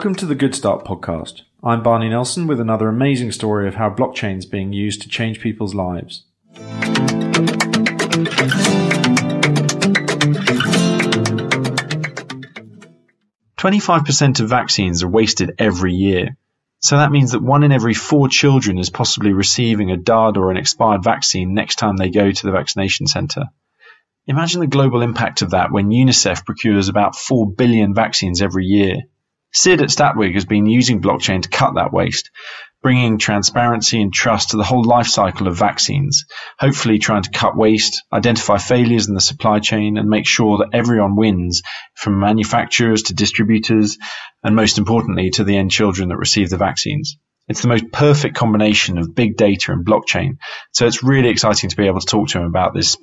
Welcome to the Good Start podcast. I'm Barney Nelson with another amazing story of how blockchain is being used to change people's lives. Twenty-five percent of vaccines are wasted every year. So that means that one in every four children is possibly receiving a dud or an expired vaccine next time they go to the vaccination centre. Imagine the global impact of that when UNICEF procures about 4 billion vaccines every year. Sid at Statwig has been using blockchain to cut that waste, bringing transparency and trust to the whole life cycle of vaccines, hopefully trying to cut waste, identify failures in the supply chain, and make sure that everyone wins, from manufacturers to distributors, and most importantly, to the end children that receive the vaccines. It's the most perfect combination of big data and blockchain. So it's really exciting to be able to talk to him about this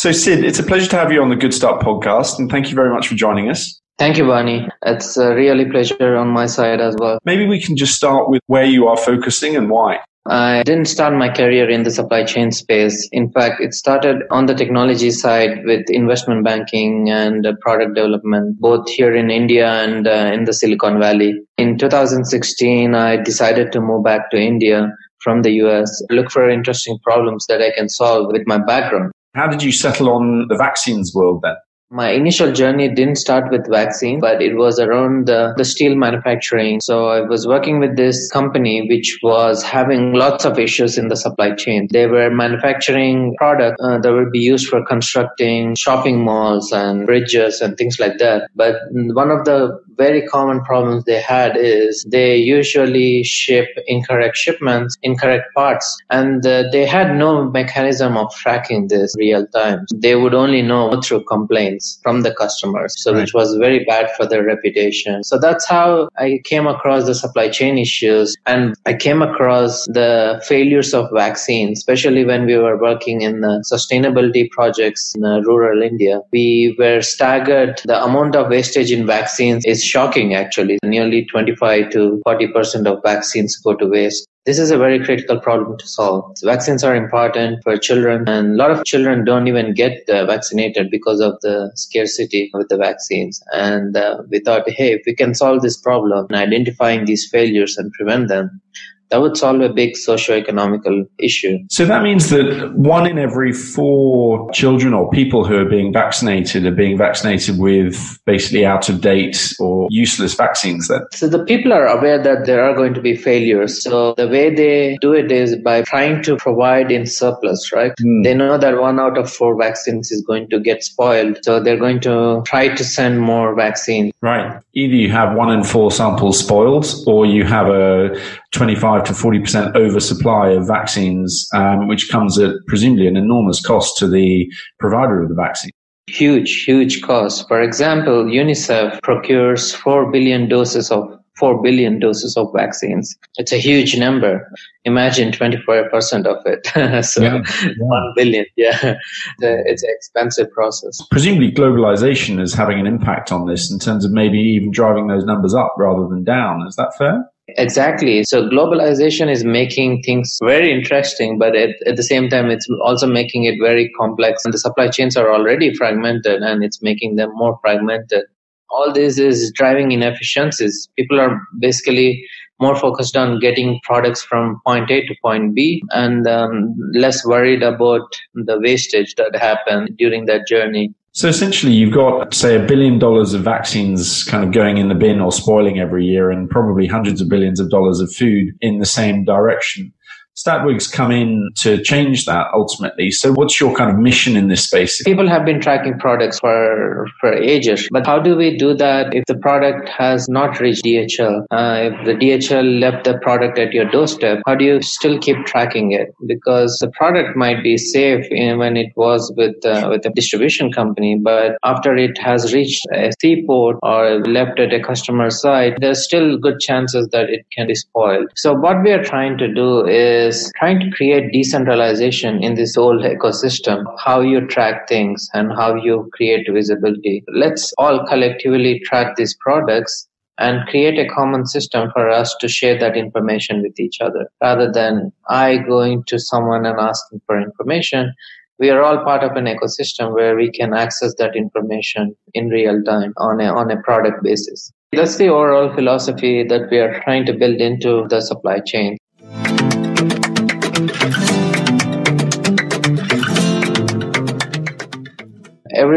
so, Sid, it's a pleasure to have you on the Good Start podcast, and thank you very much for joining us. Thank you, Barney. It's a really pleasure on my side as well. Maybe we can just start with where you are focusing and why. I didn't start my career in the supply chain space. In fact, it started on the technology side with investment banking and product development, both here in India and uh, in the Silicon Valley. In 2016, I decided to move back to India from the US, look for interesting problems that I can solve with my background. How did you settle on the vaccines world then? My initial journey didn't start with vaccine, but it was around the, the steel manufacturing. So I was working with this company which was having lots of issues in the supply chain. They were manufacturing product uh, that would be used for constructing shopping malls and bridges and things like that. But one of the very common problems they had is they usually ship incorrect shipments, incorrect parts, and uh, they had no mechanism of tracking this real time. They would only know through complaints from the customers. So right. which was very bad for their reputation. So that's how I came across the supply chain issues and I came across the failures of vaccines, especially when we were working in the sustainability projects in uh, rural India. We were staggered. The amount of wastage in vaccines is shocking actually. Nearly 25 to 40% of vaccines go to waste. This is a very critical problem to solve. Vaccines are important for children, and a lot of children don't even get uh, vaccinated because of the scarcity with the vaccines. And uh, we thought, hey, if we can solve this problem and identifying these failures and prevent them, that would solve a big socio-economical issue. So that means that one in every four children or people who are being vaccinated are being vaccinated with basically out of date or useless vaccines then? So the people are aware that there are going to be failures. So the way they do it is by trying to provide in surplus, right? Mm. They know that one out of four vaccines is going to get spoiled. So they're going to try to send more vaccines. Right. Either you have one in four samples spoiled or you have a 25 to 40% oversupply of vaccines, um, which comes at presumably an enormous cost to the provider of the vaccine. Huge, huge cost. For example, UNICEF procures 4 billion doses of 4 billion doses of vaccines. It's a huge number. Imagine 24% of it. so yeah, yeah. 1 billion. Yeah. It's an expensive process. Presumably globalization is having an impact on this in terms of maybe even driving those numbers up rather than down. Is that fair? Exactly. So globalization is making things very interesting, but at, at, the same time, it's also making it very complex. And the supply chains are already fragmented and it's making them more fragmented. All this is driving inefficiencies. People are basically more focused on getting products from point A to point B and um, less worried about the wastage that happened during that journey. So essentially, you've got, say, a billion dollars of vaccines kind of going in the bin or spoiling every year, and probably hundreds of billions of dollars of food in the same direction. Statwig's come in to change that ultimately. So what's your kind of mission in this space? People have been tracking products for, for ages, but how do we do that if the product has not reached DHL? Uh, if the DHL left the product at your doorstep, how do you still keep tracking it? Because the product might be safe when it was with, uh, with a distribution company, but after it has reached a seaport or left at a customer site, there's still good chances that it can be spoiled. So what we are trying to do is is trying to create decentralization in this whole ecosystem, how you track things and how you create visibility. Let's all collectively track these products and create a common system for us to share that information with each other rather than I going to someone and asking for information we are all part of an ecosystem where we can access that information in real time on a, on a product basis. That's the overall philosophy that we are trying to build into the supply chain.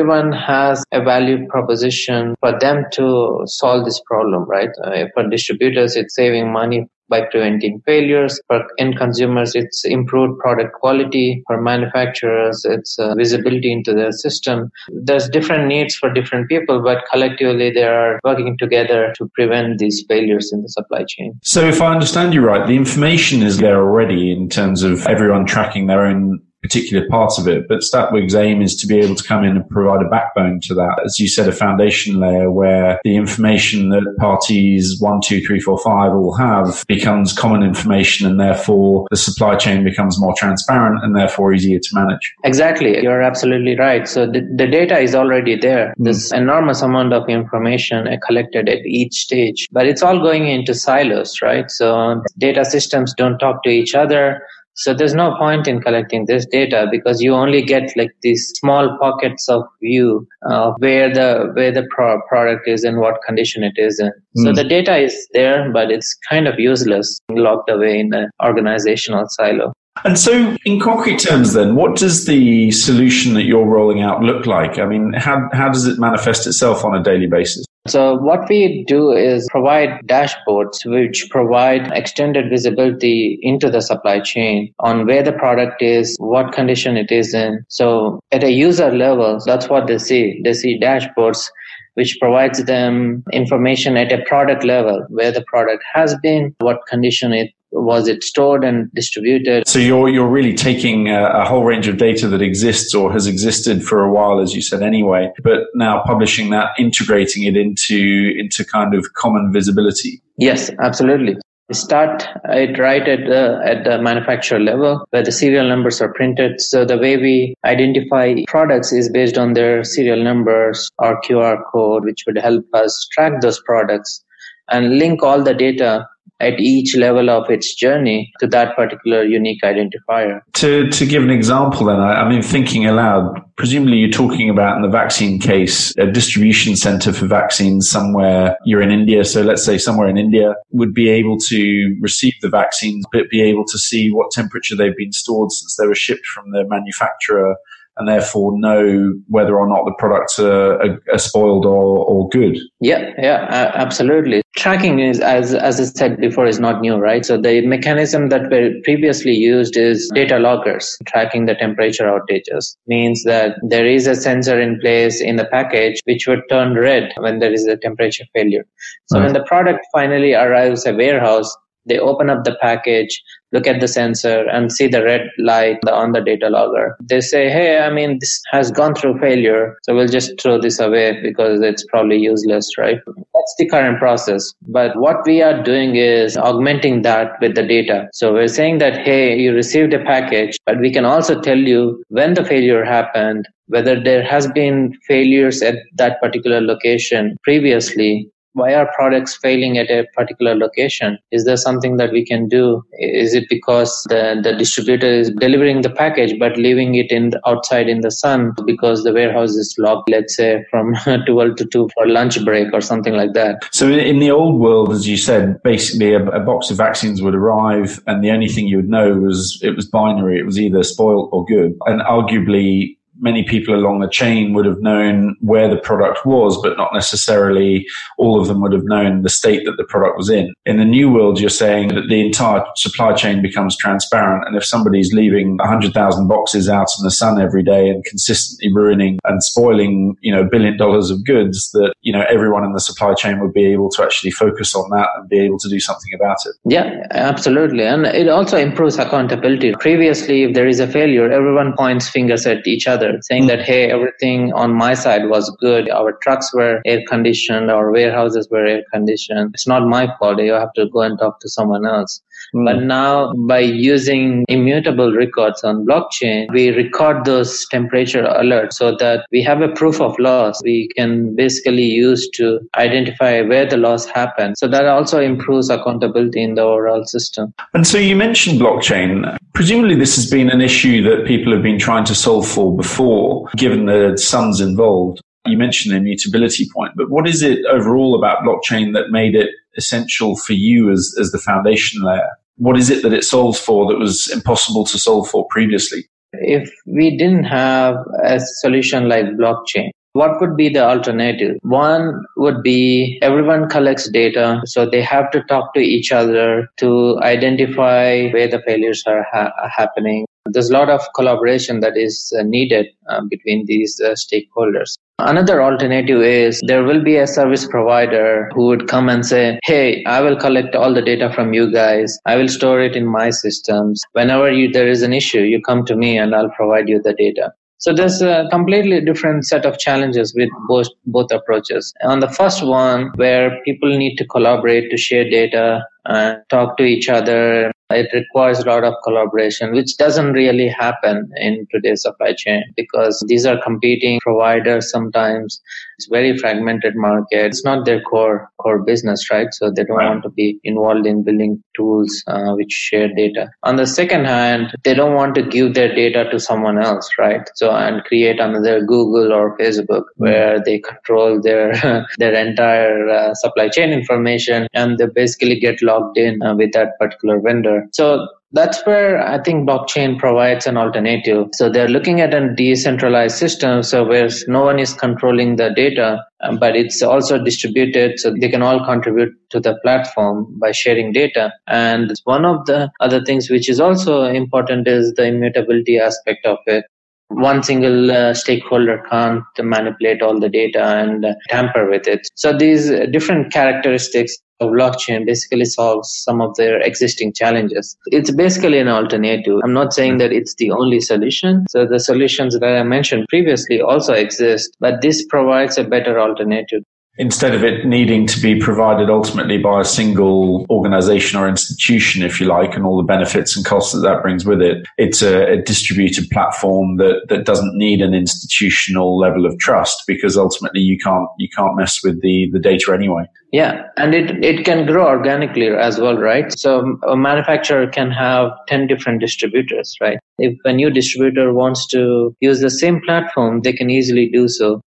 Everyone has a value proposition for them to solve this problem, right? Uh, for distributors, it's saving money by preventing failures. For end consumers, it's improved product quality. For manufacturers, it's uh, visibility into their system. There's different needs for different people, but collectively they are working together to prevent these failures in the supply chain. So if I understand you right, the information is there already in terms of everyone tracking their own particular parts of it. But Statwig's aim is to be able to come in and provide a backbone to that. As you said, a foundation layer where the information that parties one, two, three, four, five all have becomes common information and therefore the supply chain becomes more transparent and therefore easier to manage. Exactly. You're absolutely right. So the, the data is already there. Mm. This enormous amount of information collected at each stage, but it's all going into silos, right? So data systems don't talk to each other so there's no point in collecting this data because you only get like these small pockets of view of where the where the pro- product is and what condition it is in. Mm. So hmm. the data is there, but it's kind of useless, locked away in an organizational silo. And so, in concrete terms, then, what does the solution that you're rolling out look like? I mean, how, how does it manifest itself on a daily basis? So what we do is provide dashboards which provide extended visibility into the supply chain on where the product is, what condition it is in. So at a user level, that's what they see. They see dashboards which provides them information at a product level where the product has been, what condition it was it stored and distributed? So you're you're really taking a, a, whole range of data that exists or has existed for a while, as you said anyway, but now publishing that, integrating it into into kind of common visibility. Yes, absolutely. We start it right at the at the manufacturer level where the serial numbers are printed. So the way we identify products is based on their serial numbers or QR code, which would help us track those products and link all the data at each level of its journey to that particular unique identifier. To, to give an example, then, I, I mean, thinking aloud, presumably you're talking about in the vaccine case, a distribution center for vaccines somewhere you're in India. So let's say somewhere in India would be able to receive the vaccines, but be able to see what temperature they've been stored since they were shipped from the manufacturer and therefore know whether or not the products are, are, are spoiled or, or good. Yeah, yeah, uh, absolutely. Tracking is, as as I said before, is not new, right? So the mechanism that were previously used is data loggers. Tracking the temperature outages means that there is a sensor in place in the package which would turn red when there is a temperature failure. So right. when the product finally arrives at warehouse, they open up the package, look at the sensor and see the red light on the data logger. They say, hey, I mean, this has gone through failure, so we'll just throw this away because it's probably useless, right? That's the current process. But what we are doing is augmenting that with the data. So we're saying that, hey, you received a package, but we can also tell you when the failure happened, whether there has been failures at that particular location previously why are products failing at a particular location? Is there something that we can do? Is it because the, the distributor is delivering the package but leaving it in the, outside in the sun because the warehouse is locked, let's say from 12 to 2 for lunch break or something like that? So in the old world, as you said, basically a, a box of vaccines would arrive and the only thing you would know was it was binary. It was either spoiled or good. And arguably many people along the chain would have known where the product was, but not necessarily all of them would have known the state that the product was in. In the new world, you're saying that the entire supply chain becomes transparent. And if somebody's leaving 100,000 boxes out in the sun every day and consistently ruining and spoiling, you know, billion dollars of goods, that, you know, everyone in the supply chain would be able to actually focus on that and be able to do something about it. Yeah, absolutely. And it also improves accountability. Previously, if there is a failure, everyone points fingers at each other saying that, hey, everything on my side was good. Our trucks were air conditioned, our warehouses were air conditioned. It's not my fault. You have to go and talk to someone else. Mm. But now by using immutable records on blockchain, we record those temperature alerts so that we have a proof of loss we can basically use to identify where the loss happened. So that also improves accountability in the overall system. And so you mentioned blockchain. Presumably this has been an issue that people have been trying to solve for before, given the sums involved. You mentioned the immutability point, but what is it overall about blockchain that made it essential for you as, as the foundation layer? What is it that it solves for that was impossible to solve for previously? If we didn't have a solution like blockchain, what would be the alternative? One would be everyone collects data, so they have to talk to each other to identify where the failures are ha- happening. There's a lot of collaboration that is uh, needed uh, between these uh, stakeholders. Another alternative is there will be a service provider who would come and say, Hey, I will collect all the data from you guys. I will store it in my systems. Whenever you, there is an issue, you come to me and I'll provide you the data. So there's a completely different set of challenges with both, both approaches. On the first one, where people need to collaborate to share data and talk to each other it requires a lot of collaboration, which doesn't really happen in today's supply chain because these are competing providers sometimes. It's very fragmented market. It's not their core core business, right? So they don't right. want to be involved in building tools uh, which share data. On the second hand, they don't want to give their data to someone else, right? So and create another Google or Facebook hmm. where they control their their entire uh, supply chain information and they basically get logged in uh, with that particular vendor. So that's where I think blockchain provides an alternative. So they're looking at a decentralized system, so where no one is controlling the data, um, but it's also distributed, so they can all contribute to the platform by sharing data. And one of the other things which is also important is the immutability aspect of it one single uh, stakeholder can't manipulate all the data and tamper with it. So these different characteristics of blockchain basically solves some of their existing challenges. It's basically an alternative. I'm not saying that it's the only solution. So the solutions that I mentioned previously also exist, but this provides a better alternative instead of it needing to be provided ultimately by a single organization or institution, if you like, and all the benefits and costs that that brings with it, it's a, a, distributed platform that, that doesn't need an institutional level of trust because ultimately you can't you can't mess with the, the data anyway. Yeah, and it, it can grow organically as well, right? So um, a manufacturer can have 10 different distributors, right? If a new distributor wants to use the same platform, they can easily do so.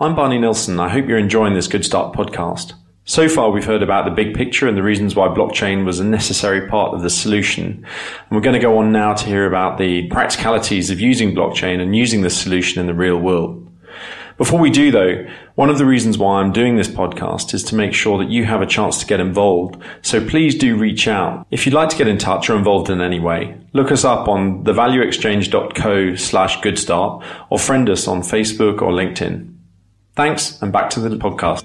I'm Barney Nelson. I hope you're enjoying this Good Start podcast. So far, we've heard about the big picture and the reasons why blockchain was a necessary part of the solution. And we're going to go on now to hear about the practicalities of using blockchain and using this solution in the real world. Before we do though, one of the reasons why I'm doing this podcast is to make sure that you have a chance to get involved. So please do reach out. If you'd like to get in touch or involved in any way, look us up on thevalueexchange.co slash goodstart or friend us on Facebook or LinkedIn. Thanks, and back to the podcast.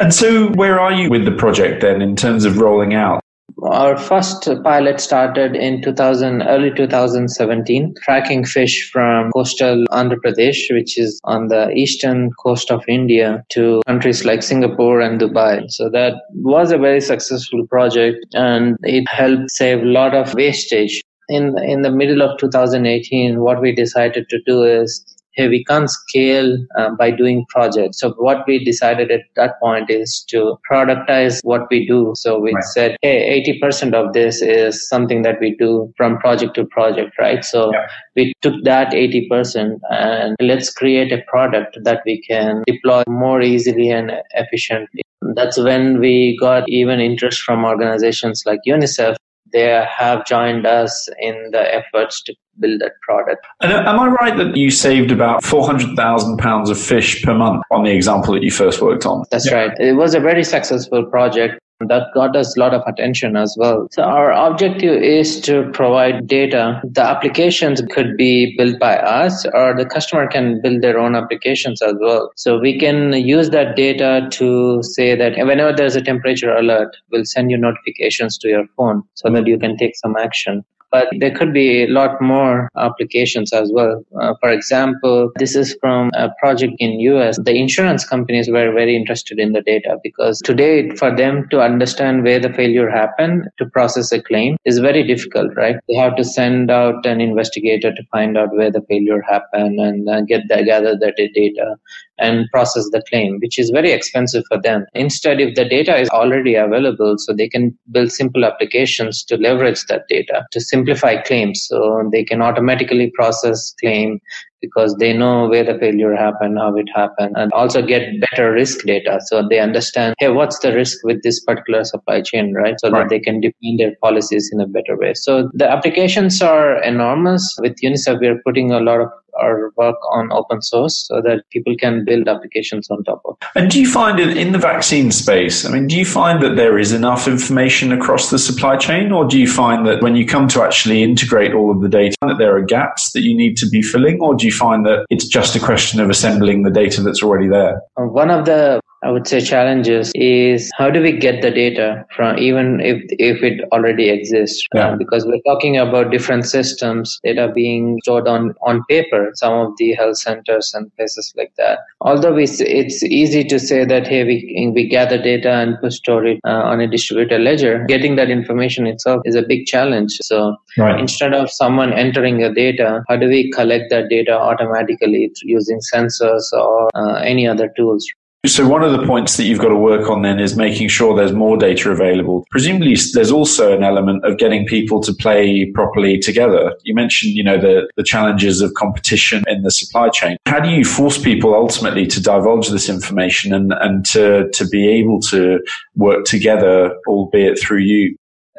And so, where are you with the project then in terms of rolling out? Our first pilot started in 2000, early 2017, tracking fish from coastal Andhra Pradesh, which is on the eastern coast of India, to countries like Singapore and Dubai. So that was a very successful project and it helped save a lot of wastage in in the middle of 2018 what we decided to do is hey we can't scale uh, by doing projects so what we decided at that point is to productize what we do so we right. said hey 80% of this is something that we do from project to project right so yeah. we took that 80% and let's create a product that we can deploy more easily and efficiently that's when we got even interest from organizations like unicef they have joined us in the efforts to build that product. And am I right that you saved about £400,000 of fish per month on the example that you first worked on? That's yeah. right. It was a very successful project. That got us a lot of attention as well. So our objective is to provide data. The applications could be built by us or the customer can build their own applications as well. So we can use that data to say that whenever there's a temperature alert, we'll send you notifications to your phone so that you can take some action but there could be a lot more applications as well. Uh, for example, this is from a project in US. The insurance companies were very interested in the data because today for them to understand where the failure happened to process a claim is very difficult, right? They have to send out an investigator to find out where the failure happened and uh, get the, gather the data and process the claim, which is very expensive for them. Instead, if the data is already available, so they can build simple applications to leverage that data to simplify claims. So they can automatically process claim because they know where the failure happened, how it happened, and also get better risk data. So they understand, hey, what's the risk with this particular supply chain, right? So right. that they can define their policies in a better way. So the applications are enormous. With UNICEF, we're putting a lot of our work on open source so that people can build applications on top of. And do you find in, in the vaccine space, I mean, do you find that there is enough information across the supply chain, or do you find that when you come to actually integrate all of the data, that there are gaps that you need to be filling, or do you find that it's just a question of assembling the data that's already there? Uh, one of the I would say challenges is how do we get the data from even if if it already exists yeah. uh, because we're talking about different systems are being stored on on paper some of the health centers and places like that although we, it's easy to say that hey we we gather data and store it uh, on a distributed ledger getting that information itself is a big challenge so right. instead of someone entering the data how do we collect that data automatically using sensors or uh, any other tools so one of the points that you've got to work on then is making sure there's more data available. Presumably there's also an element of getting people to play properly together. You mentioned, you know, the, the challenges of competition in the supply chain. How do you force people ultimately to divulge this information and, and to, to be able to work together, albeit through you?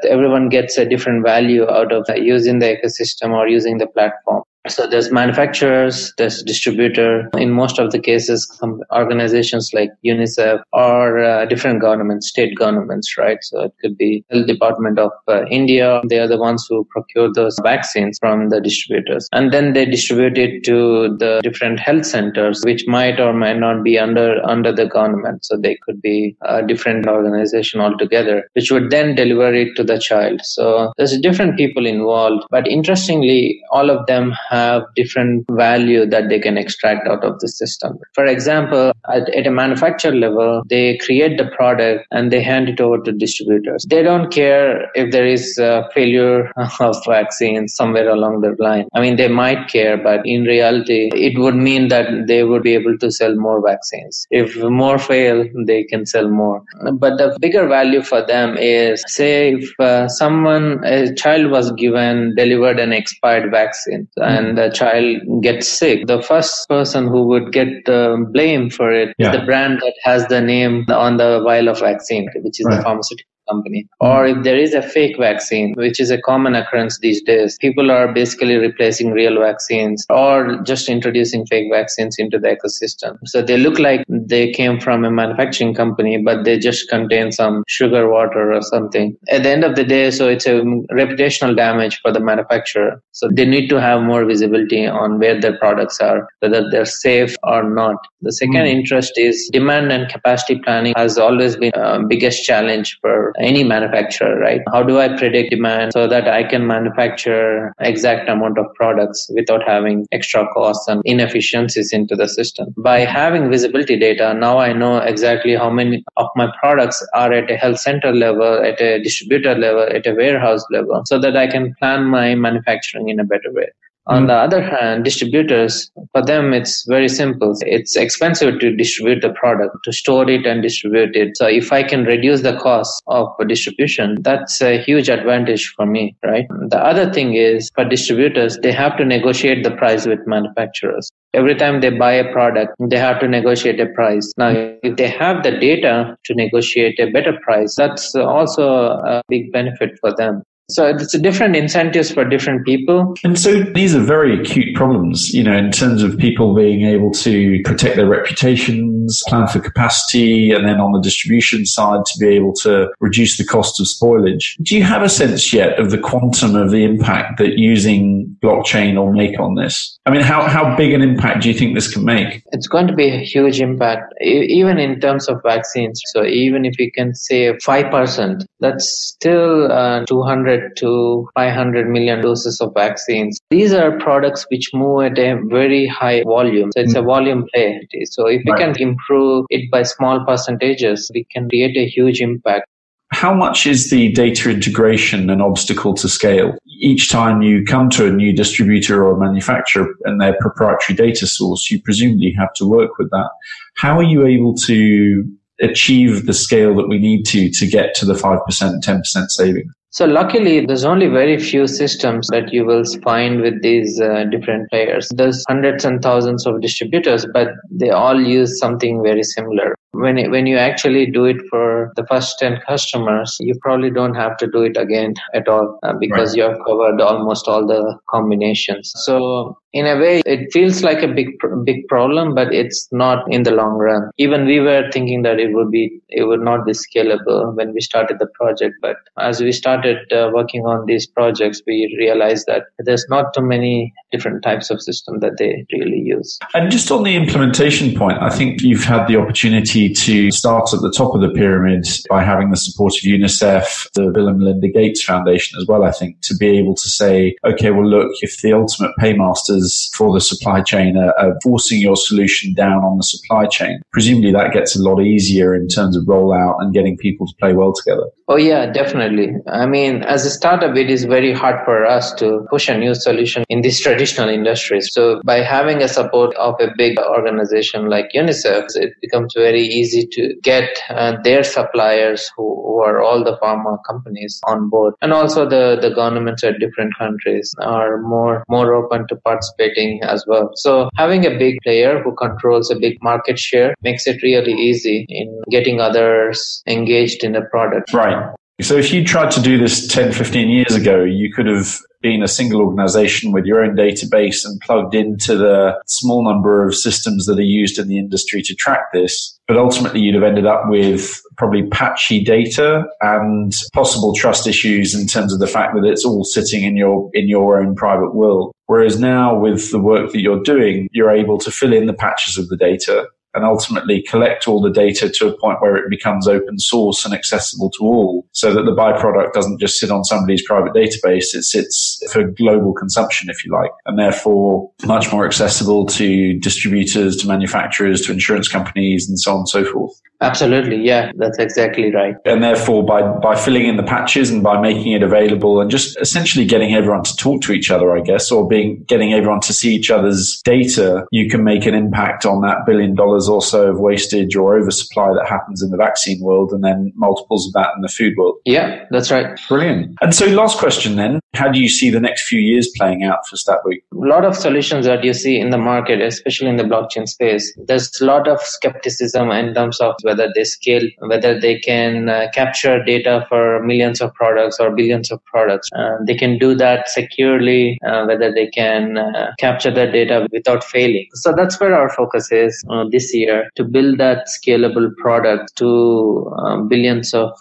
Everyone gets a different value out of using the ecosystem or using the platform. So there's manufacturers, there's distributor. In most of the cases, organizations like UNICEF or uh, different governments, state governments, right? So it could be the Department of uh, India. They are the ones who procure those vaccines from the distributors. And then they distribute it to the different health centers, which might or might not be under, under the government. So they could be a different organization altogether, which would then deliver it to the child. So there's different people involved. But interestingly, all of them have different value that they can extract out of the system. For example, at, at, a manufacturer level, they create the product and they hand it over to distributors. They don't care if there is a failure of vaccines somewhere along the line. I mean, they might care, but in reality, it would mean that they would be able to sell more vaccines. If more fail, they can sell more. But the bigger value for them is, say, if uh, someone, a child was given, delivered an expired vaccine, and and the child gets sick, the first person who would get the blame for it yeah. is the brand that has the name on the vial of vaccine, which is right. the pharmaceutical company. Or if there is a fake vaccine, which is a common occurrence these days, people are basically replacing real vaccines or just introducing fake vaccines into the ecosystem. So they look like they came from a manufacturing company, but they just contain some sugar water or something. At the end of the day, so it's a reputational damage for the manufacturer. So they need to have more visibility on where their products are, whether they're safe or not. The second mm. interest is demand and capacity planning has always been a biggest challenge for any manufacturer, right? How do I predict demand so that I can manufacture exact amount of products without having extra costs and inefficiencies into the system? By having visibility data, now I know exactly how many of my products are at a health center level, at a distributor level, at a warehouse level, so that I can plan my manufacturing in a better way. On hmm. the other hand, distributors, for them, it's very simple. It's expensive to distribute the product, to store it and distribute it. So if I can reduce the cost of distribution, that's a huge advantage for me, right? The other thing is for distributors, they have to negotiate the price with manufacturers. Every time they buy a product, they have to negotiate a price. Now, if they have the data to negotiate a better price, that's also a big benefit for them. So it's different incentives for different people. And so these are very acute problems, you know, in terms of people being able to protect their reputation, operations, plan for capacity, and then on the distribution side to be able to reduce the cost of spoilage. Do you have a sense yet of the quantum of the impact that using blockchain will make on this? I mean, how, how big an impact do you think this can make? It's going to be a huge impact, even in terms of vaccines. So even if we can save 5%, that's still uh, 200 to 500 million doses of vaccines. These are products which move at a very high volume. So it's mm-hmm. a volume play. So if we right. can improve it by small percentages, we can create a huge impact. How much is the data integration an obstacle to scale? Each time you come to a new distributor or manufacturer and their proprietary data source, you presumably have to work with that. How are you able to achieve the scale that we need to to get to the 5%, 10% savings? So luckily, there's only very few systems that you will find with these uh, different players. There's hundreds and thousands of distributors, but they all use something very similar when it, when you actually do it for the first 10 customers you probably don't have to do it again at all uh, because right. you have covered almost all the combinations so in a way it feels like a big big problem but it's not in the long run. Even we were thinking that it would be it would not be scalable when we started the project but as we started uh, working on these projects we realized that there's not too many different types of systems that they really use. And just on the implementation point i think you've had the opportunity to start at the top of the pyramid by having the support of UNICEF, the Bill and Melinda Gates Foundation as well, I think, to be able to say, okay, well, look, if the ultimate paymasters for the supply chain are, are forcing your solution down on the supply chain, presumably that gets a lot easier in terms of rollout and getting people to play well together. Oh, yeah, definitely. I mean, as a startup, it is very hard for us to push a new solution in these traditional industries. So by having a support of a big organization like UNICEF, it becomes very easy to get uh, their suppliers who, who, are all the pharma companies on board and also the, the governments at different countries are more more open to participating as well. So having a big player who controls a big market share makes it really easy in getting others engaged in the product. Right so if you tried to do this 10 15 years ago you could have been a single organization with your own database and plugged into the small number of systems that are used in the industry to track this. But ultimately, you'd have ended up with probably patchy data and possible trust issues in terms of the fact that it's all sitting in your, in your own private world. Whereas now with the work that you're doing, you're able to fill in the patches of the data and ultimately collect all the data to a point where it becomes open source and accessible to all so that the byproduct doesn't just sit on somebody's private database. It sits for global consumption, if you like, and therefore much more accessible to distributors, to manufacturers, to insurance companies, and so on and so forth. Absolutely. Yeah, that's exactly right. And therefore, by, by filling in the patches and by making it available and just essentially getting everyone to talk to each other, I guess, or being, getting everyone to see each other's data, you can make an impact on that billion dollars or so of wastage or oversupply that happens in the vaccine world and then multiples of that in the food world. Yeah, that's right. Brilliant. And so last question then, how do you see the next few years playing out for Statwig? A lot of solutions that you see in the market, especially in the blockchain space, there's a lot of skepticism in terms of whether they scale, whether they can uh, capture data for millions of products or billions of products. Uh, they can do that securely, uh, whether they can uh, capture that data without failing. So that's where our focus is uh, this year to build that scalable product to uh, billions of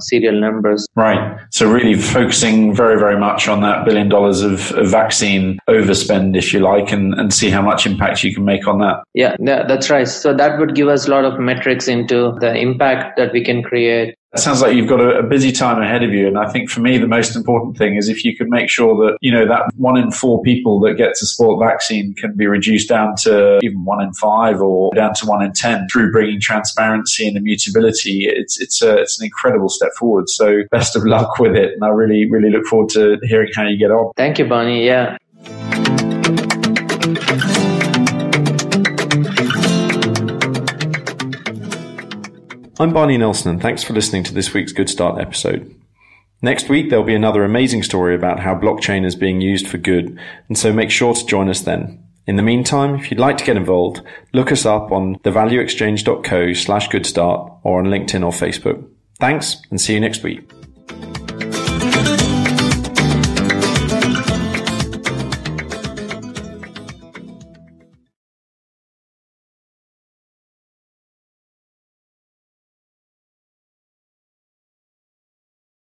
serial numbers. Right. So really focusing very, very much on that billion dollars of, of vaccine overspend, if you like, and, and see how much impact you can make on that. Yeah, yeah, that's right. So that would give us a lot of metrics into the impact that we can create it sounds like you've got a, a, busy time ahead of you. And I think for me, the most important thing is if you could make sure that, you know, that one in four people that gets a sport vaccine can be reduced down to even one in five or down to one in 10 through bringing transparency and immutability. It's, it's a, it's an incredible step forward. So best of luck with it. And I really, really look forward to hearing how you get on. Thank you, Bonnie. Yeah. I'm Barney Nelson, and thanks for listening to this week's Good Start episode. Next week, there'll be another amazing story about how blockchain is being used for good, and so make sure to join us then. In the meantime, if you'd like to get involved, look us up on thevalueexchange.co slash goodstart or on LinkedIn or Facebook. Thanks, and see you next week.